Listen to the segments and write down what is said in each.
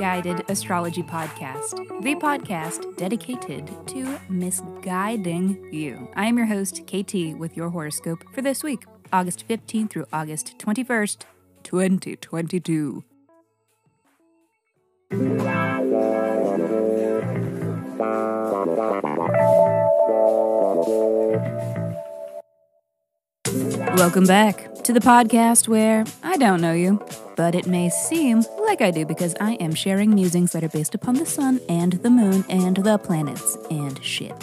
Miss Guided Astrology Podcast, the podcast dedicated to misguiding you. I am your host, KT, with your horoscope for this week, August 15th through August 21st, 2022. Welcome back to the podcast where I don't know you, but it may seem like I do because I am sharing musings that are based upon the sun and the moon and the planets and shit.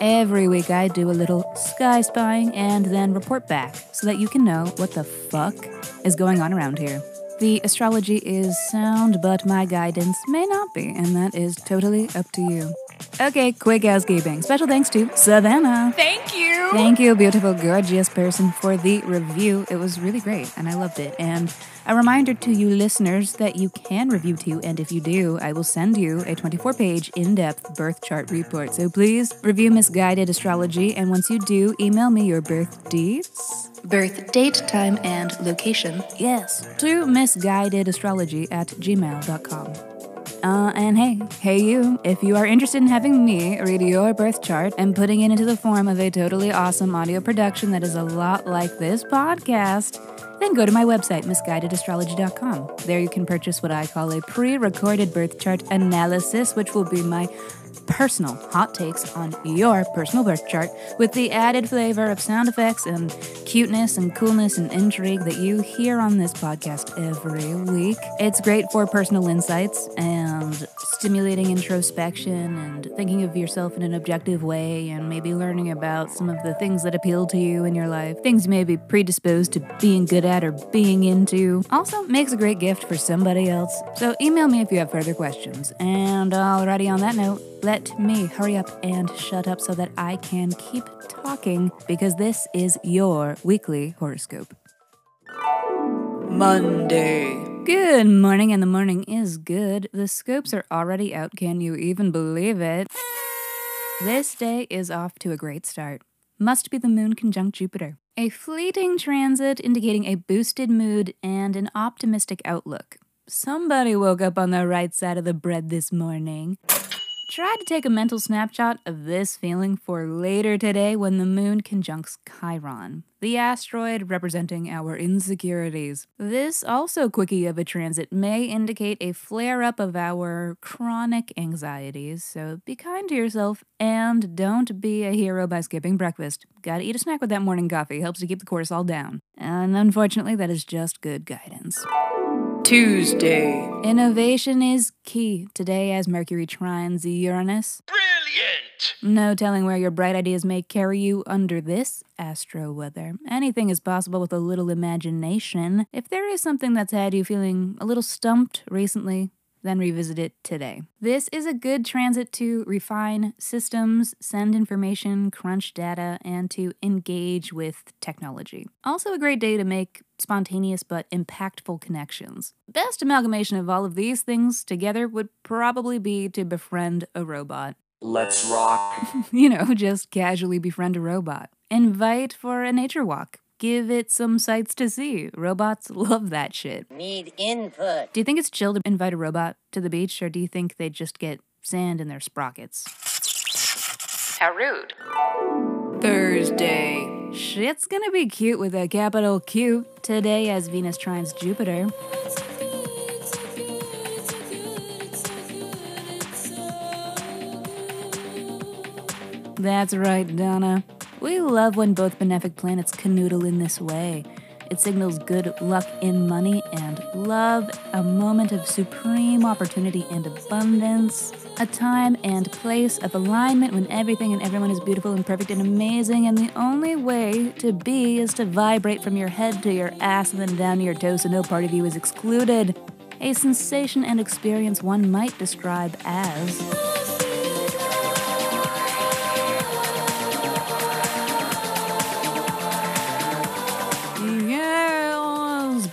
Every week I do a little sky spying and then report back so that you can know what the fuck is going on around here. The astrology is sound, but my guidance may not be, and that is totally up to you. Okay, quick housekeeping. Special thanks to Savannah. Thank you. Thank you, beautiful, gorgeous person, for the review. It was really great, and I loved it. And a reminder to you listeners that you can review too, and if you do, I will send you a 24 page in depth birth chart report. So please review Miss Guided Astrology, and once you do, email me your birth dates. Birth date, time, and location. Yes, to missguidedastrology at gmail.com. Uh, and hey, hey you, if you are interested in having me read your birth chart and putting it into the form of a totally awesome audio production that is a lot like this podcast, then go to my website, missguidedastrology.com. There you can purchase what I call a pre recorded birth chart analysis, which will be my personal hot takes on your personal birth chart with the added flavor of sound effects and cuteness and coolness and intrigue that you hear on this podcast every week. It's great for personal insights and stimulating introspection and thinking of yourself in an objective way and maybe learning about some of the things that appeal to you in your life, things you may be predisposed to being good at or being into. Also, makes a great gift for somebody else. So email me if you have further questions. And alrighty, on that note, let me hurry up and shut up so that I can keep talking because this is your weekly horoscope. Monday. Good morning, and the morning is good. The scopes are already out. Can you even believe it? This day is off to a great start. Must be the moon conjunct Jupiter. A fleeting transit indicating a boosted mood and an optimistic outlook. Somebody woke up on the right side of the bread this morning. Try to take a mental snapshot of this feeling for later today when the moon conjuncts Chiron, the asteroid representing our insecurities. This also quickie of a transit may indicate a flare up of our chronic anxieties, so be kind to yourself and don't be a hero by skipping breakfast. Gotta eat a snack with that morning coffee, helps to keep the cortisol down. And unfortunately, that is just good guidance. Tuesday. Innovation is key today as Mercury trines Uranus. Brilliant. No telling where your bright ideas may carry you under this astro weather. Anything is possible with a little imagination. If there is something that's had you feeling a little stumped recently, then revisit it today. This is a good transit to refine systems, send information, crunch data, and to engage with technology. Also, a great day to make spontaneous but impactful connections. Best amalgamation of all of these things together would probably be to befriend a robot. Let's rock. you know, just casually befriend a robot. Invite for a nature walk. Give it some sights to see. Robots love that shit. Need input. Do you think it's chill to invite a robot to the beach, or do you think they just get sand in their sprockets? How rude. Thursday. Shit's gonna be cute with a capital Q today as Venus trines Jupiter. That's right, Donna. We love when both benefic planets canoodle in this way. It signals good luck in money and love, a moment of supreme opportunity and abundance, a time and place of alignment when everything and everyone is beautiful and perfect and amazing, and the only way to be is to vibrate from your head to your ass and then down to your toes so no part of you is excluded. A sensation and experience one might describe as.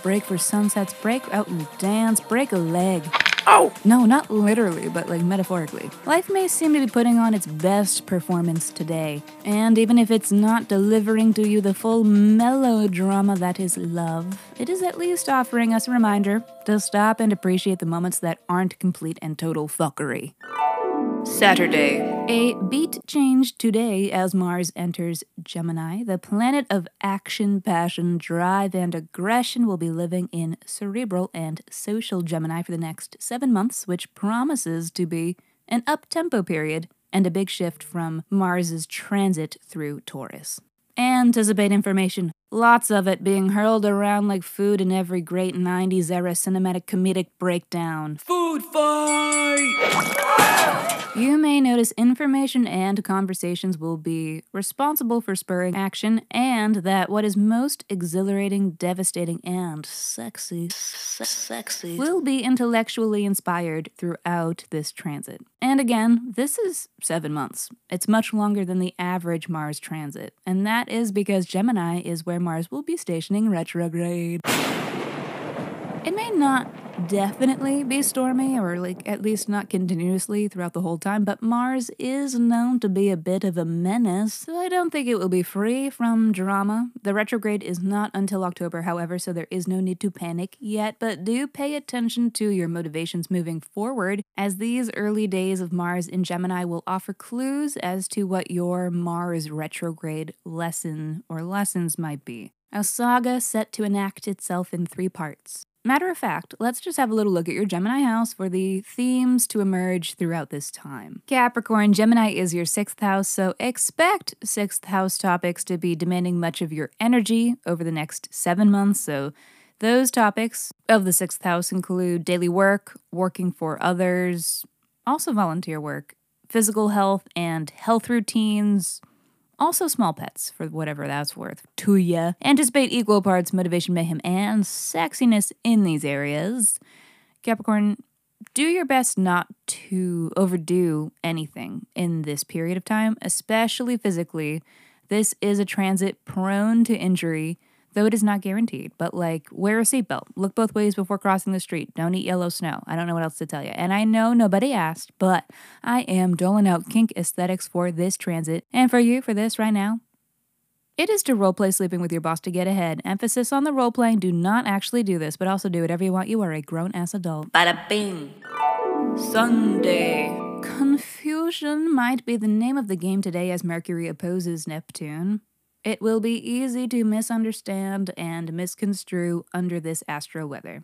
Break for sunsets, break out and dance, break a leg. Oh! No, not literally, but like metaphorically. Life may seem to be putting on its best performance today, and even if it's not delivering to you the full melodrama that is love, it is at least offering us a reminder to stop and appreciate the moments that aren't complete and total fuckery. Saturday. A beat change today as Mars enters Gemini. The planet of action, passion, drive, and aggression will be living in cerebral and social Gemini for the next seven months, which promises to be an up tempo period and a big shift from Mars's transit through Taurus. Anticipate information. Lots of it being hurled around like food in every great 90s era cinematic comedic breakdown. Food fight! You may notice information and conversations will be responsible for spurring action, and that what is most exhilarating, devastating, and sexy, sexy will be intellectually inspired throughout this transit. And again, this is seven months. It's much longer than the average Mars transit, and that is because Gemini is where Mars will be stationing retrograde. It may not definitely be stormy, or like at least not continuously throughout the whole time, but Mars is known to be a bit of a menace, so I don't think it will be free from drama. The retrograde is not until October, however, so there is no need to panic yet, but do pay attention to your motivations moving forward, as these early days of Mars in Gemini will offer clues as to what your Mars retrograde lesson or lessons might be. A saga set to enact itself in three parts. Matter of fact, let's just have a little look at your Gemini house for the themes to emerge throughout this time. Capricorn, Gemini is your sixth house, so expect sixth house topics to be demanding much of your energy over the next seven months. So, those topics of the sixth house include daily work, working for others, also volunteer work, physical health and health routines, also, small pets, for whatever that's worth, to ya. Anticipate equal parts motivation, mayhem, and sexiness in these areas. Capricorn, do your best not to overdo anything in this period of time, especially physically. This is a transit prone to injury, though it is not guaranteed. But like, wear a seatbelt, look both ways before crossing the street, don't eat yellow snow. I don't know what else to tell you. And I know nobody asked, but I am doling out kink aesthetics for this transit, and for you for this right now. It is to roleplay sleeping with your boss to get ahead. Emphasis on the roleplaying. Do not actually do this, but also do whatever you want. You are a grown ass adult. Bada bing. Sunday. Confusion might be the name of the game today as Mercury opposes Neptune. It will be easy to misunderstand and misconstrue under this astro weather.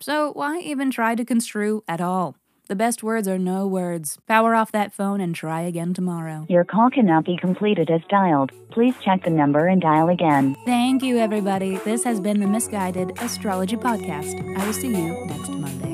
So, why even try to construe at all? The best words are no words. Power off that phone and try again tomorrow. Your call cannot be completed as dialed. Please check the number and dial again. Thank you, everybody. This has been the Miss Guided Astrology Podcast. I will see you next Monday.